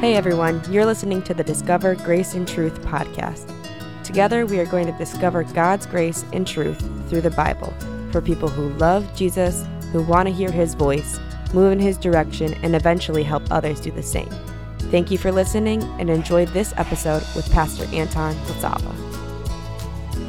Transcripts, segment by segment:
Hey everyone, you're listening to the Discover Grace and Truth podcast. Together, we are going to discover God's grace and truth through the Bible for people who love Jesus, who want to hear his voice, move in his direction, and eventually help others do the same. Thank you for listening and enjoy this episode with Pastor Anton Lazava.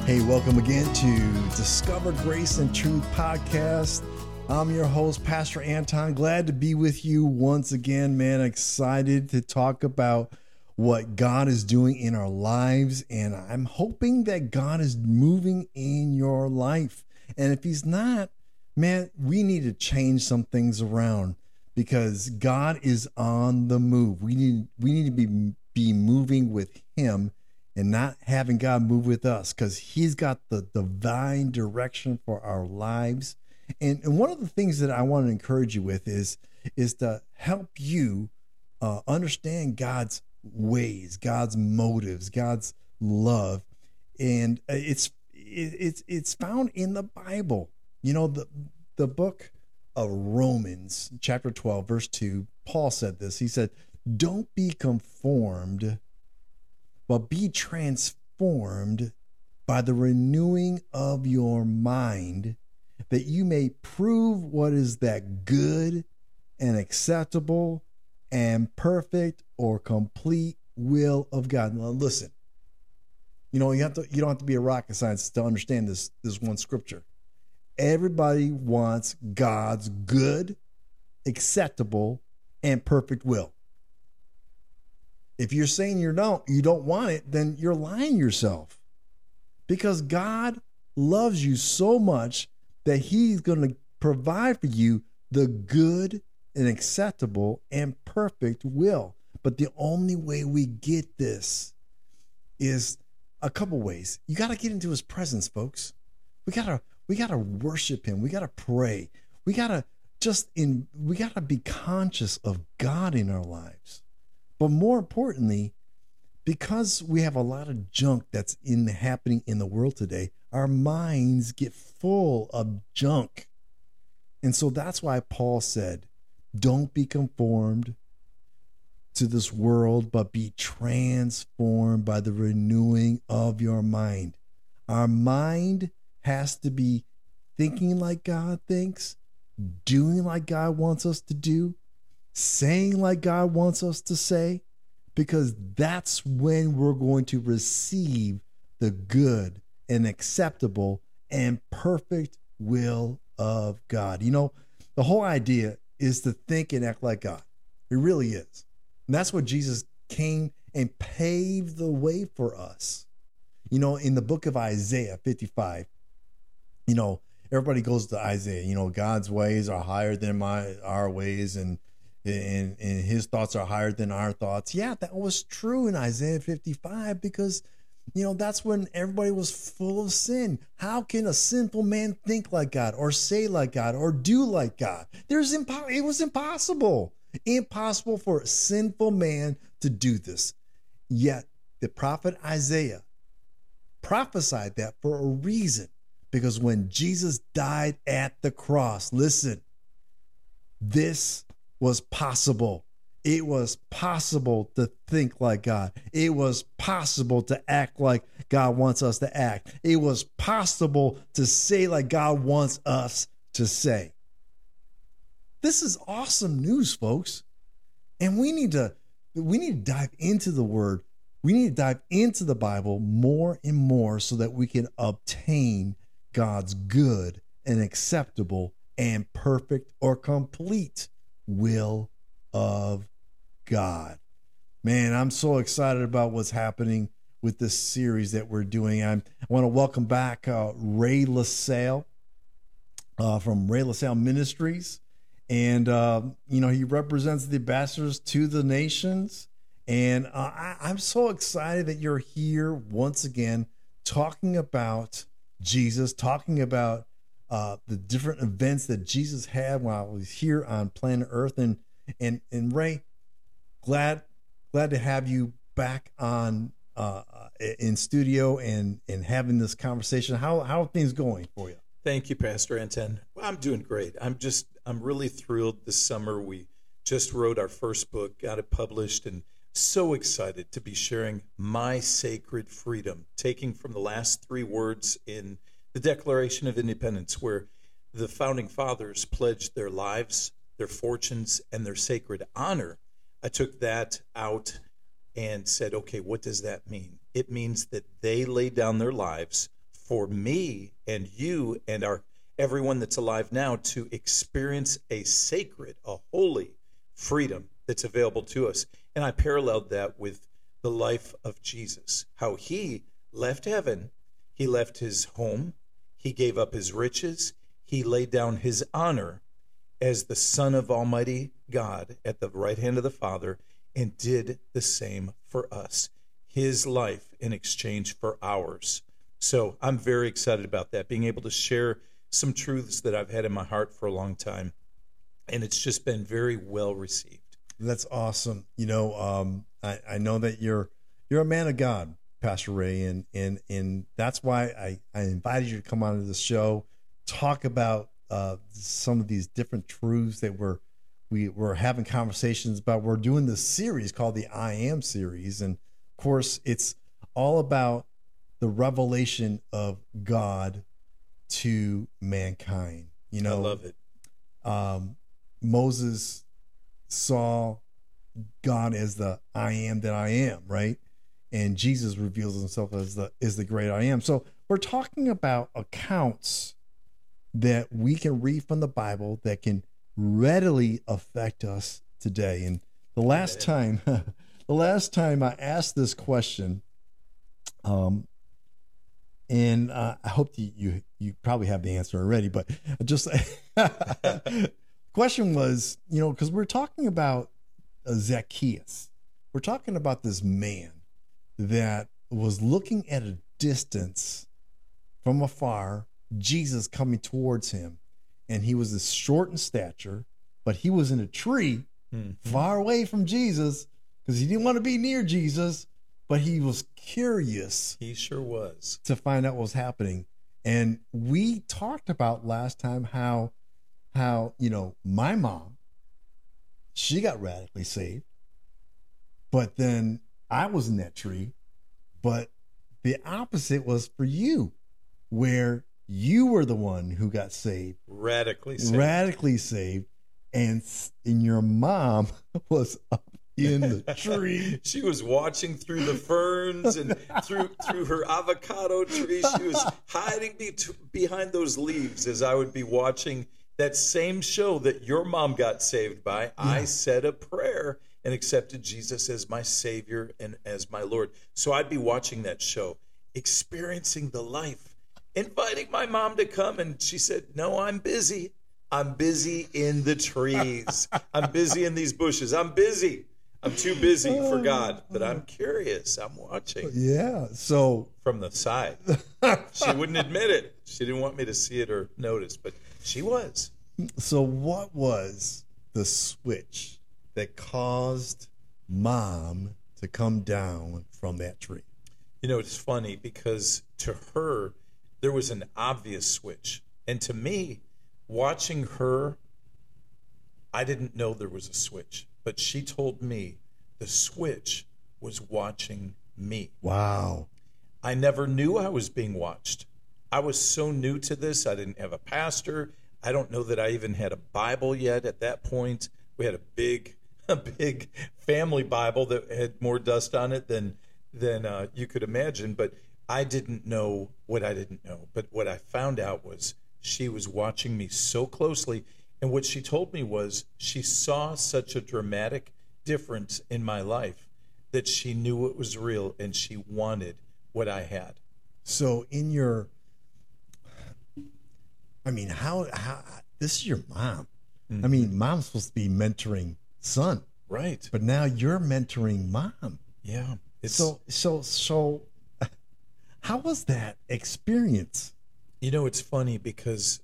Hey, welcome again to Discover Grace and Truth podcast. I'm your host, Pastor Anton. Glad to be with you once again, man. Excited to talk about what God is doing in our lives. And I'm hoping that God is moving in your life. And if He's not, man, we need to change some things around because God is on the move. We need we need to be be moving with Him and not having God move with us because He's got the divine direction for our lives and, and one of the things that I want to encourage you with is is to help you uh, understand God's ways, God's motives, God's love, and uh, it's it's it's found in the Bible. You know the the book of Romans, chapter twelve, verse two. Paul said this. He said, "Don't be conformed, but be transformed by the renewing of your mind." That you may prove what is that good and acceptable and perfect or complete will of God. Now listen, you know, you have to you don't have to be a rocket scientist to understand this this one scripture. Everybody wants God's good, acceptable, and perfect will. If you're saying you don't you don't want it, then you're lying yourself. Because God loves you so much that He's going to provide for you the good and acceptable and perfect will. But the only way we get this is a couple ways. You got to get into his presence, folks. We got to we got to worship him. We got to pray. We got to just in we got to be conscious of God in our lives. But more importantly, because we have a lot of junk that's in happening in the world today, our minds get full of junk. And so that's why Paul said, don't be conformed to this world, but be transformed by the renewing of your mind. Our mind has to be thinking like God thinks, doing like God wants us to do, saying like God wants us to say, because that's when we're going to receive the good and acceptable and perfect will of God. You know, the whole idea is to think and act like God. It really is. And that's what Jesus came and paved the way for us. You know, in the book of Isaiah 55, you know, everybody goes to Isaiah, you know, God's ways are higher than my our ways and and, and his thoughts are higher than our thoughts. Yeah, that was true in Isaiah 55 because you know, that's when everybody was full of sin. How can a sinful man think like God or say like God or do like God? There's impo- it was impossible. Impossible for a sinful man to do this. Yet the prophet Isaiah prophesied that for a reason. Because when Jesus died at the cross, listen, this was possible. It was possible to think like God. It was possible to act like God wants us to act. It was possible to say like God wants us to say. This is awesome news, folks. And we need to we need to dive into the word. We need to dive into the Bible more and more so that we can obtain God's good and acceptable and perfect or complete will of God. Man, I'm so excited about what's happening with this series that we're doing. I'm, i want to welcome back uh, Ray LaSalle uh, from Ray LaSalle Ministries. And, uh, you know, he represents the ambassadors to the nations. And uh, I, I'm so excited that you're here once again talking about Jesus, talking about uh, the different events that Jesus had while he was here on planet Earth. And, and, and Ray, glad glad to have you back on uh, in studio and and having this conversation. How how are things going for you? Thank you, Pastor Anton. Well, I'm doing great. I'm just I'm really thrilled this summer. We just wrote our first book, got it published, and so excited to be sharing my sacred freedom, taking from the last three words in the Declaration of Independence, where the founding fathers pledged their lives, their fortunes, and their sacred honor. I took that out and said, okay, what does that mean? It means that they laid down their lives for me and you and our everyone that's alive now to experience a sacred, a holy freedom that's available to us. And I paralleled that with the life of Jesus, how he left heaven, he left his home, he gave up his riches, he laid down his honor as the Son of Almighty God at the right hand of the Father and did the same for us. His life in exchange for ours. So I'm very excited about that, being able to share some truths that I've had in my heart for a long time. And it's just been very well received. That's awesome. You know, um, I, I know that you're you're a man of God, Pastor Ray, and and and that's why I, I invited you to come onto the show, talk about uh, some of these different truths that we're we we're having conversations about. We're doing this series called the I Am series, and of course, it's all about the revelation of God to mankind. You know, I love it. Um, Moses saw God as the I am that I am, right? And Jesus reveals himself as the is the great I am. So we're talking about accounts that we can read from the Bible that can readily affect us today. And the last time the last time I asked this question, um, and uh, I hope you, you you probably have the answer already, but just question was, you know, because we're talking about Zacchaeus, we're talking about this man that was looking at a distance from afar, Jesus coming towards him, and he was as short in stature, but he was in a tree mm-hmm. far away from Jesus because he didn't want to be near Jesus but he was curious. He sure was. To find out what was happening. And we talked about last time how how, you know, my mom she got radically saved. But then I was in that tree, but the opposite was for you where you were the one who got saved. Radically saved. Radically saved and and your mom was up in the tree. she was watching through the ferns and through through her avocado tree. She was hiding be- behind those leaves as I would be watching that same show that your mom got saved by. Yeah. I said a prayer and accepted Jesus as my Savior and as my Lord. So I'd be watching that show, experiencing the life, inviting my mom to come, and she said, "No, I'm busy." I'm busy in the trees. I'm busy in these bushes. I'm busy. I'm too busy for God, but I'm curious. I'm watching. Yeah. So from the side, she wouldn't admit it. She didn't want me to see it or notice, but she was. So, what was the switch that caused mom to come down from that tree? You know, it's funny because to her, there was an obvious switch. And to me, watching her, I didn't know there was a switch but she told me the switch was watching me. Wow. I never knew I was being watched. I was so new to this. I didn't have a pastor. I don't know that I even had a Bible yet at that point. We had a big, a big family Bible that had more dust on it than than uh, you could imagine. But I didn't know what I didn't know. But what I found out was she was watching me so closely. And what she told me was she saw such a dramatic difference in my life that she knew it was real and she wanted what I had. So in your I mean, how how this is your mom. Mm-hmm. I mean, mom's supposed to be mentoring son. Right. But now you're mentoring mom. Yeah. It's... So so so how was that experience? You know, it's funny because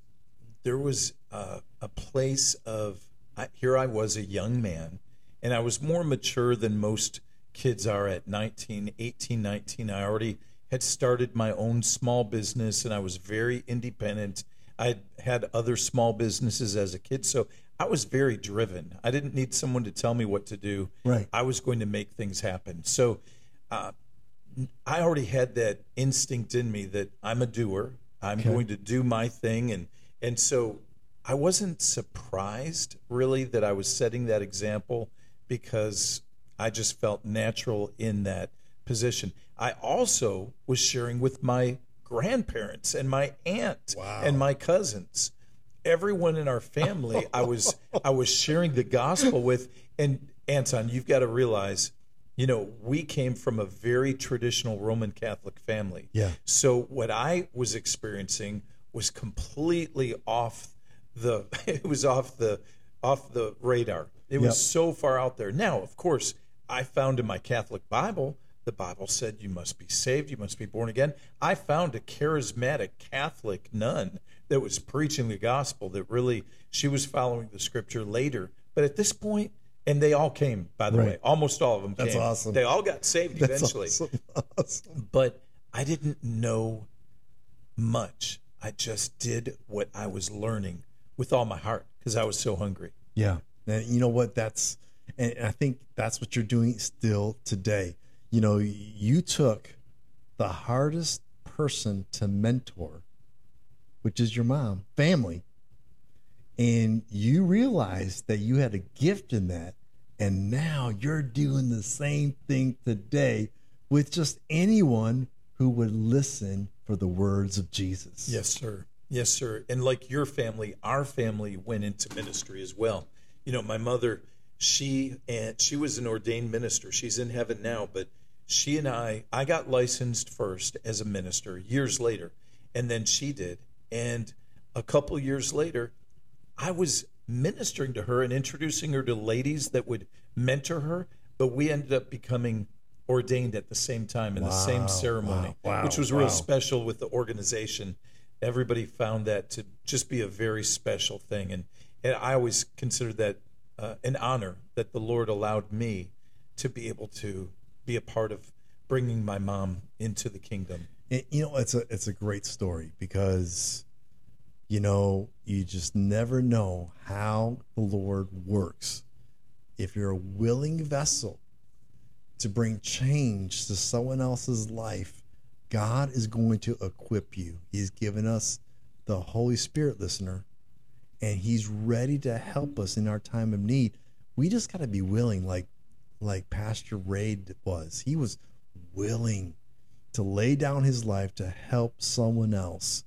there was uh, a place of I, here I was a young man, and I was more mature than most kids are at 19, 18, 19. I already had started my own small business, and I was very independent. I had other small businesses as a kid, so I was very driven. I didn't need someone to tell me what to do. Right. I was going to make things happen. So uh, I already had that instinct in me that I'm a doer. I'm Okay. going to do my thing, and and so I wasn't surprised really that I was setting that example because I just felt natural in that position. I also was sharing with my grandparents and my aunt Wow. and my cousins. Everyone in our family, I was I was sharing the gospel with. And Anton, you've got to realize, you know, we came from a very traditional Roman Catholic family. Yeah. So what I was experiencing was completely off the it was off the off the radar. It was Yep. so far out there. Now, of course, I found in my Catholic Bible, the Bible said you must be saved, you must be born again. I found a charismatic Catholic nun that was preaching the gospel that really she was following the scripture later. But at this point, and they all came, by the Right. way, almost all of them That's came. awesome. They all got saved That's eventually awesome. Awesome. but I didn't know much. I just did what I was learning with all my heart because I was so hungry. Yeah. And you know what? That's, and I think that's what you're doing still today. You know, you took the hardest person to mentor, which is your mom, family, and you realized that you had a gift in that. And now you're doing the same thing today with just anyone who would listen for the words of Jesus. Yes, sir. Yes, sir. And like your family, our family went into ministry as well. You know, my mother, she and she was an ordained minister. She's in heaven now, but she and I, I got licensed first as a minister years later, and then she did. And a couple years later, I was ministering to her and introducing her to ladies that would mentor her, but we ended up becoming ordained at the same time in the same ceremony, wow, wow, which was real special with the organization. Everybody found that to just be a very special thing, and and I always considered that uh, an honor that the Lord allowed me to be able to be a part of bringing my mom into the kingdom. And, you know, it's a it's a great story because you know, you just never know how the Lord works. If you're a willing vessel to bring change to someone else's life, God is going to equip you. He's given us the Holy Spirit listener, and He's ready to help us in our time of need. We just got to be willing, like like Pastor Ray was. He was willing to lay down his life to help someone else,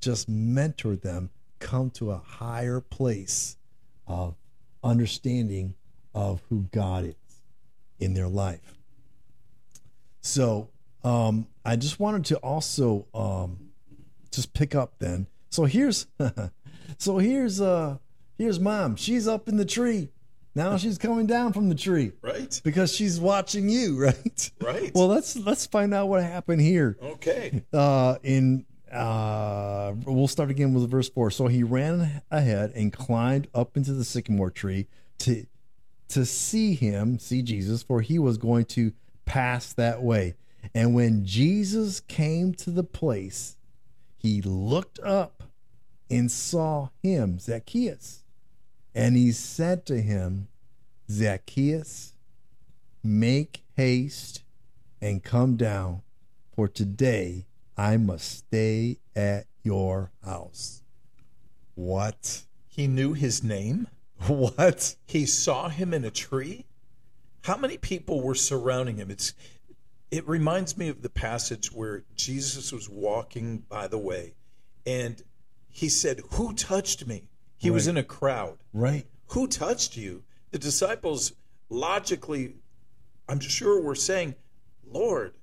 just mentor them come to a higher place of understanding of who God is in their life. So, um, I just wanted to also um, just pick up then. So here's, so here's uh here's mom. She's up in the tree. Now she's coming down from the tree Right. because she's watching you, right? Right. Well, let's let's find out what happened here. Okay. Uh, in uh, we'll start again with verse four. So he ran ahead and climbed up into the sycamore tree to to see him, see Jesus, for he was going to pass that way. And when Jesus came to the place, he looked up and saw him, Zacchaeus. And he said to him, Zacchaeus, make haste and come down, for today I must stay at your house. What? He knew his name. What? He saw him in a tree. How many people were surrounding him? It's it reminds me of the passage where Jesus was walking by the way and he said, "Who touched me?" He was in a crowd. Right. Who touched you? The disciples logically I'm sure were saying, "Lord,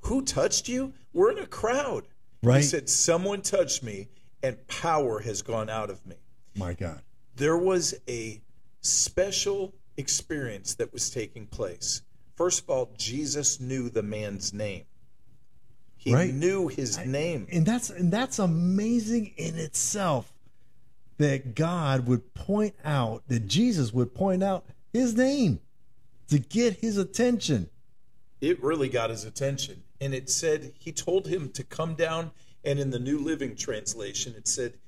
who touched you?" We're in a crowd. Right. He said, "Someone touched me and power has gone out of me." My God. there was a special experience that was taking place. First of all, Jesus knew the man's name. He Right. knew his name. And that's and that's amazing in itself that God would point out that Jesus would point out his name to get his attention. It really got his attention. And it said, he told him to come down. And in the New Living Translation, it said,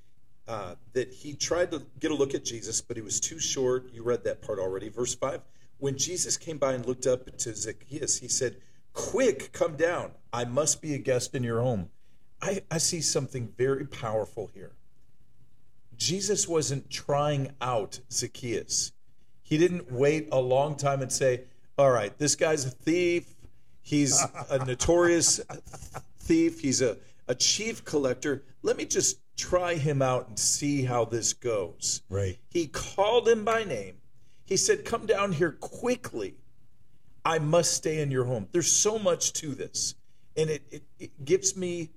uh, that he tried to get a look at Jesus, but he was too short. You read that part already. Verse 5 When Jesus came by and looked up to Zacchaeus, he said, Quick, come down. I must be a guest in your home. I, I see something very powerful here. Jesus wasn't trying out Zacchaeus. He didn't wait a long time and say, All right, this guy's a thief. He's a notorious thief. He's a, a chief collector. Let me just try him out and see how this goes. Right. He called him by name. He said, Come down here quickly. I must stay in your home. There's so much to this. And it, it, it gives me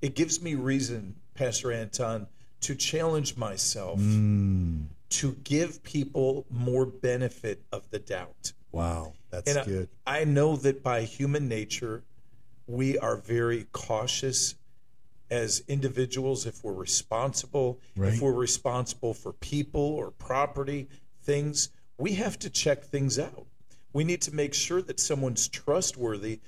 it gives me reason, Pastor Anton, to challenge myself Mm. to give people more benefit of the doubt. Wow, that's And I- good. I, know that by human nature, we are very cautious as individuals if we're responsible, Right. if we're responsible for people or property, things, we have to check things out. We need to make sure that someone's trustworthy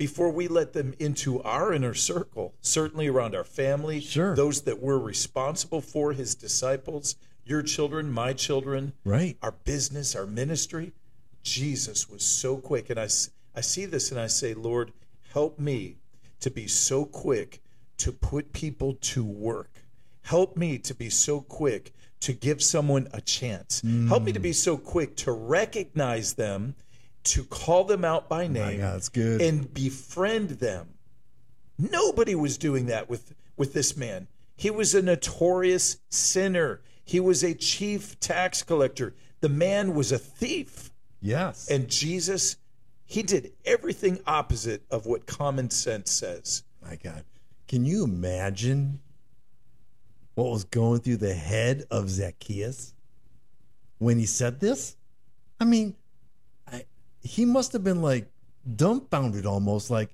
before we let them into our inner circle, certainly around our family, Sure. those that we're responsible for, his disciples, your children, my children Right. our business, our ministry. Jesus was so quick. And I, I see this and I say, Lord, help me to be so quick to put people to work. Help me to be so quick to give someone a chance. Help me to mm. be so quick to recognize them, to call them out by oh name, God, that's good. and befriend them. Nobody was doing that with, with this man. He was a notorious sinner. He was a chief tax collector. The man was a thief. Yes. And Jesus, he did everything opposite of what common sense says. My God. Can you imagine what was going through the head of Zacchaeus when he said this? I mean, he must have been like dumbfounded almost, like,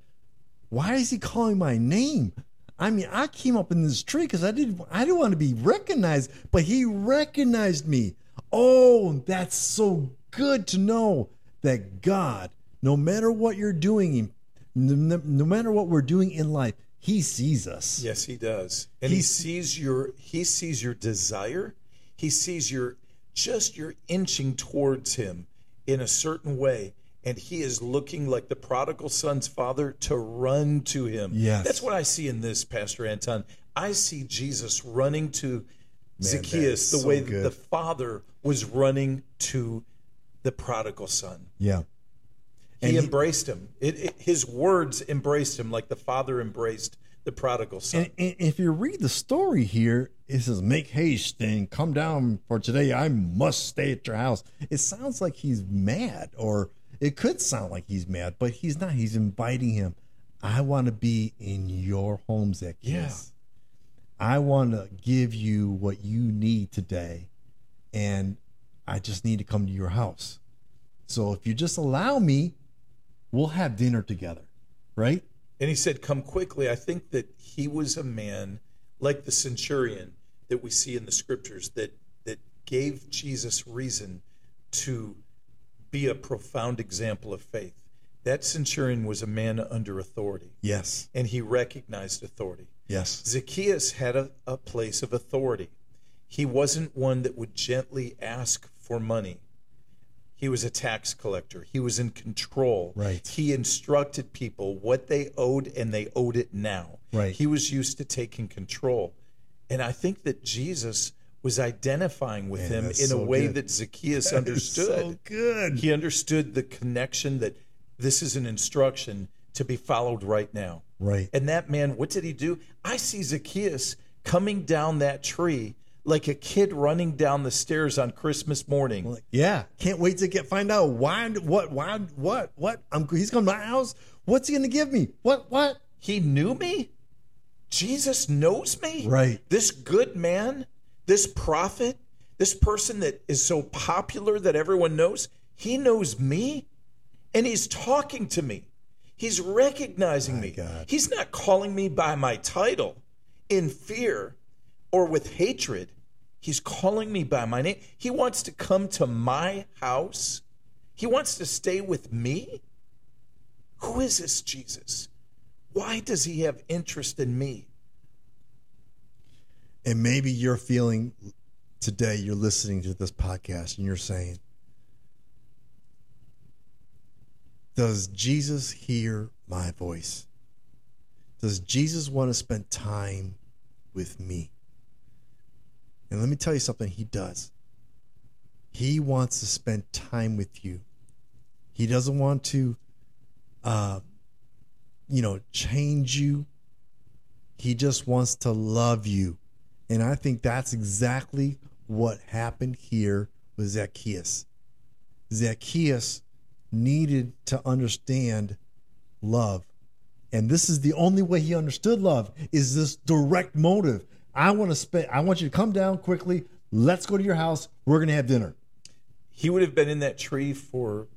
why is he calling my name? I mean, I came up in this tree because I didn't I didn't want to be recognized, but he recognized me. Oh, that's so good to know that God, no matter what you're doing, no, no matter what we're doing in life, he sees us. Yes, he does. And he He's- sees your he sees your desire. He sees your just your inching towards him in a certain way. And he is looking like the prodigal son's father to run to him. Yes. That's what I see in this, Pastor Anton. I see Jesus running to that Zacchaeus the so way good. the father was running to the prodigal son. Yeah. He And he- embraced him. It, it, his words embraced him like the father embraced the prodigal son. And, and if you read the story here, it says, "Make haste and come down, for today I must stay at your house." It sounds like he's mad, or it could sound like he's mad, but he's not. He's inviting him. I want to be in your home, Zacchaeus. I want to give you what you need today, and I just need to come to your house. So if you just allow me, we'll have dinner together, right? And he said, Come quickly. I think that he was a man like the centurion that we see in the scriptures that, that gave Jesus reason to be a profound example of faith. That centurion was a man under authority, Yes. and he recognized authority. Yes. Zacchaeus had a, a place of authority. He wasn't one that would gently ask for money. He was a tax collector. He was in control. Right. He instructed people what they owed and they owed it now. Right. He was used to taking control. And I think that Jesus was identifying with Man, him in so a way good. that Zacchaeus That is so good. He understood the connection that this is an instruction to be followed right now. Right. And that man, what did he do? I see Zacchaeus coming down that tree like a kid running down the stairs on Christmas morning. Like, yeah, can't wait to get find out why, what, why, what, what. I'm, he's coming to my house. What's he gonna give me? What, what? He knew me? Jesus knows me? Right. This good man, this prophet, this person that is so popular that everyone knows, he knows me and he's talking to me. He's recognizing me. God. He's not calling me by my title in fear or with hatred. He's calling me by my name. He wants to come to my house. He wants to stay with me. Who is this Jesus? Why does he have interest in me? And maybe you're feeling today, you're listening to this podcast and you're saying, Does Jesus hear my voice? Does Jesus want to spend time with me? And let me tell you something, he does. He wants to spend time with you. He doesn't want to, uh, you know, change you. He just wants to love you. And I think that's exactly what happened here with Zacchaeus. Zacchaeus needed to understand love. And this is the only way he understood love is this direct motive. I want to spend I want you to come down quickly. Let's go to your house. We're going to have dinner. He would have been in that tree for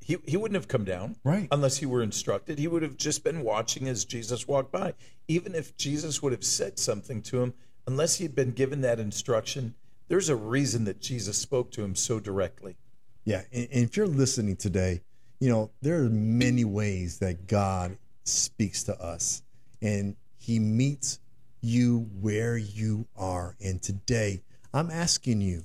he, he wouldn't have come down Right. unless he were instructed. He would have just been watching as Jesus walked by. Even if Jesus would have said something to him, unless he had been given that instruction, there's a reason that Jesus spoke to him so directly. Yeah, and, and if you're listening today, you know, there are many ways that God speaks to us and he meets you where you are. And today, I'm asking you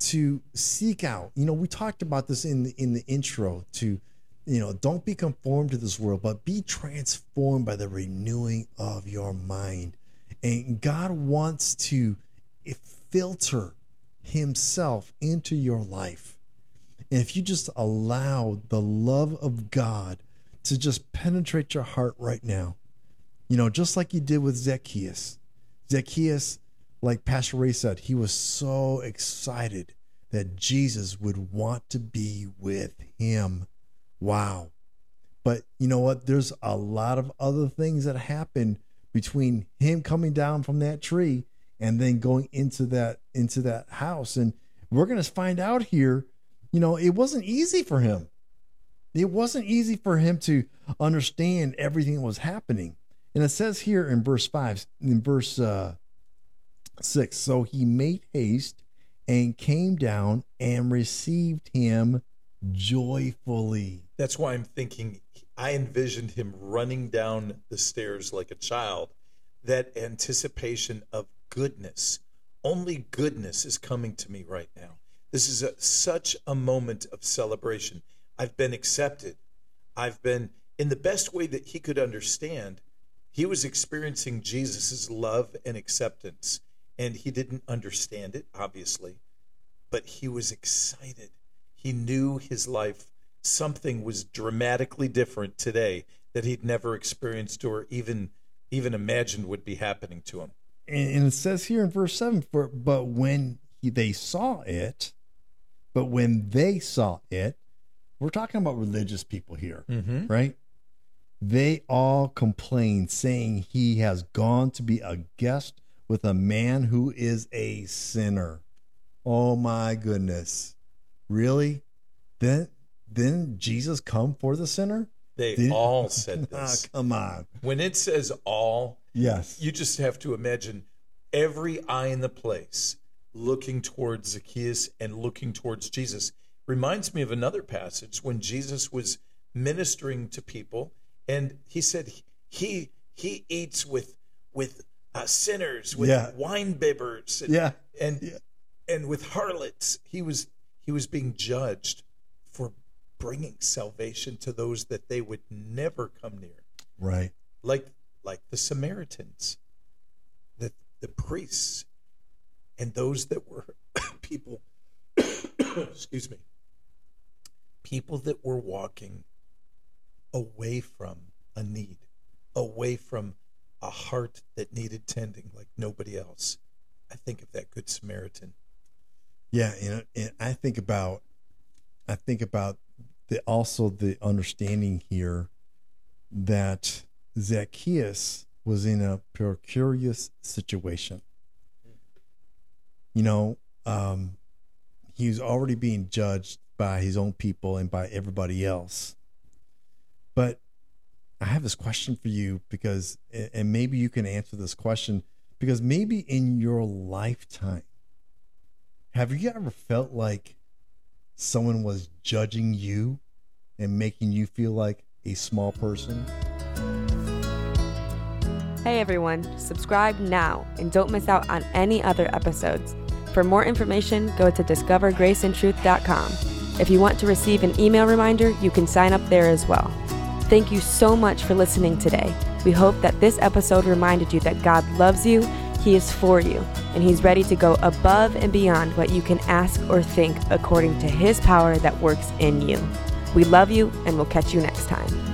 to seek out. You know, we talked about this in the in the intro to you know, don't be conformed to this world, but be transformed by the renewing of your mind. And God wants to filter himself into your life. And if you just allow the love of God to just penetrate your heart right now, you know, just like you did with Zacchaeus. Zacchaeus, like Pastor Ray said, he was so excited that Jesus would want to be with him. Wow. But you know what? There's a lot of other things that happen between him coming down from that tree and then going into that into that house and we're going to find out here you know it wasn't easy for him it wasn't easy for him to understand everything that was happening and it says here in verse 5 in verse uh, 6 so he made haste and came down and received him joyfully That's why I'm thinking I envisioned him running down the stairs like a child. That anticipation of goodness. Only goodness is coming to me right now. This is a, such a moment of celebration. I've been accepted. I've been, in the best way that he could understand, he was experiencing Jesus' love and acceptance. And he didn't understand it, obviously, but he was excited. He knew his life, something was dramatically different today that he'd never experienced or even even imagined would be happening to him. and, it says here in verse 7 for but when he, they saw it but when they saw it we're talking about religious people here Mm-hmm. right they all complained saying he has gone to be a guest with a man who is a sinner. Oh my goodness. Really? Then then jesus come for the sinner? They Did- all said Ah, this. come on. When it says all, yes. you just have to imagine every eye in the place looking towards Zacchaeus and looking towards Jesus. Reminds me of another passage when Jesus was ministering to people and he said he he eats with with uh, sinners with Yeah. wine bibbers and, yeah and Yeah. and with harlots he was he was being judged for bringing salvation to those that they would never come near right like like the Samaritans, the the priests, and those that were people. excuse me. People that were walking away from a need, away from a heart that needed tending like nobody else. I think of that good Samaritan. Yeah, and, and I think about, I think about the also the understanding here that Zacchaeus was in a precarious situation. You know, um, he was already being judged by his own people and by everybody else. But I have this question for you because, and maybe you can answer this question because maybe in your lifetime, have you ever felt like someone was judging you and making you feel like a small person? Hey everyone, subscribe now and don't miss out on any other episodes. For more information, go to discovergraceandtruth.com. If you want to receive an email reminder, you can sign up there as well. Thank you so much for listening today. We hope that this episode reminded you that God loves you, He is for you, and He's ready to go above and beyond what you can ask or think according to His power that works in you. We love you, and we'll catch you next time.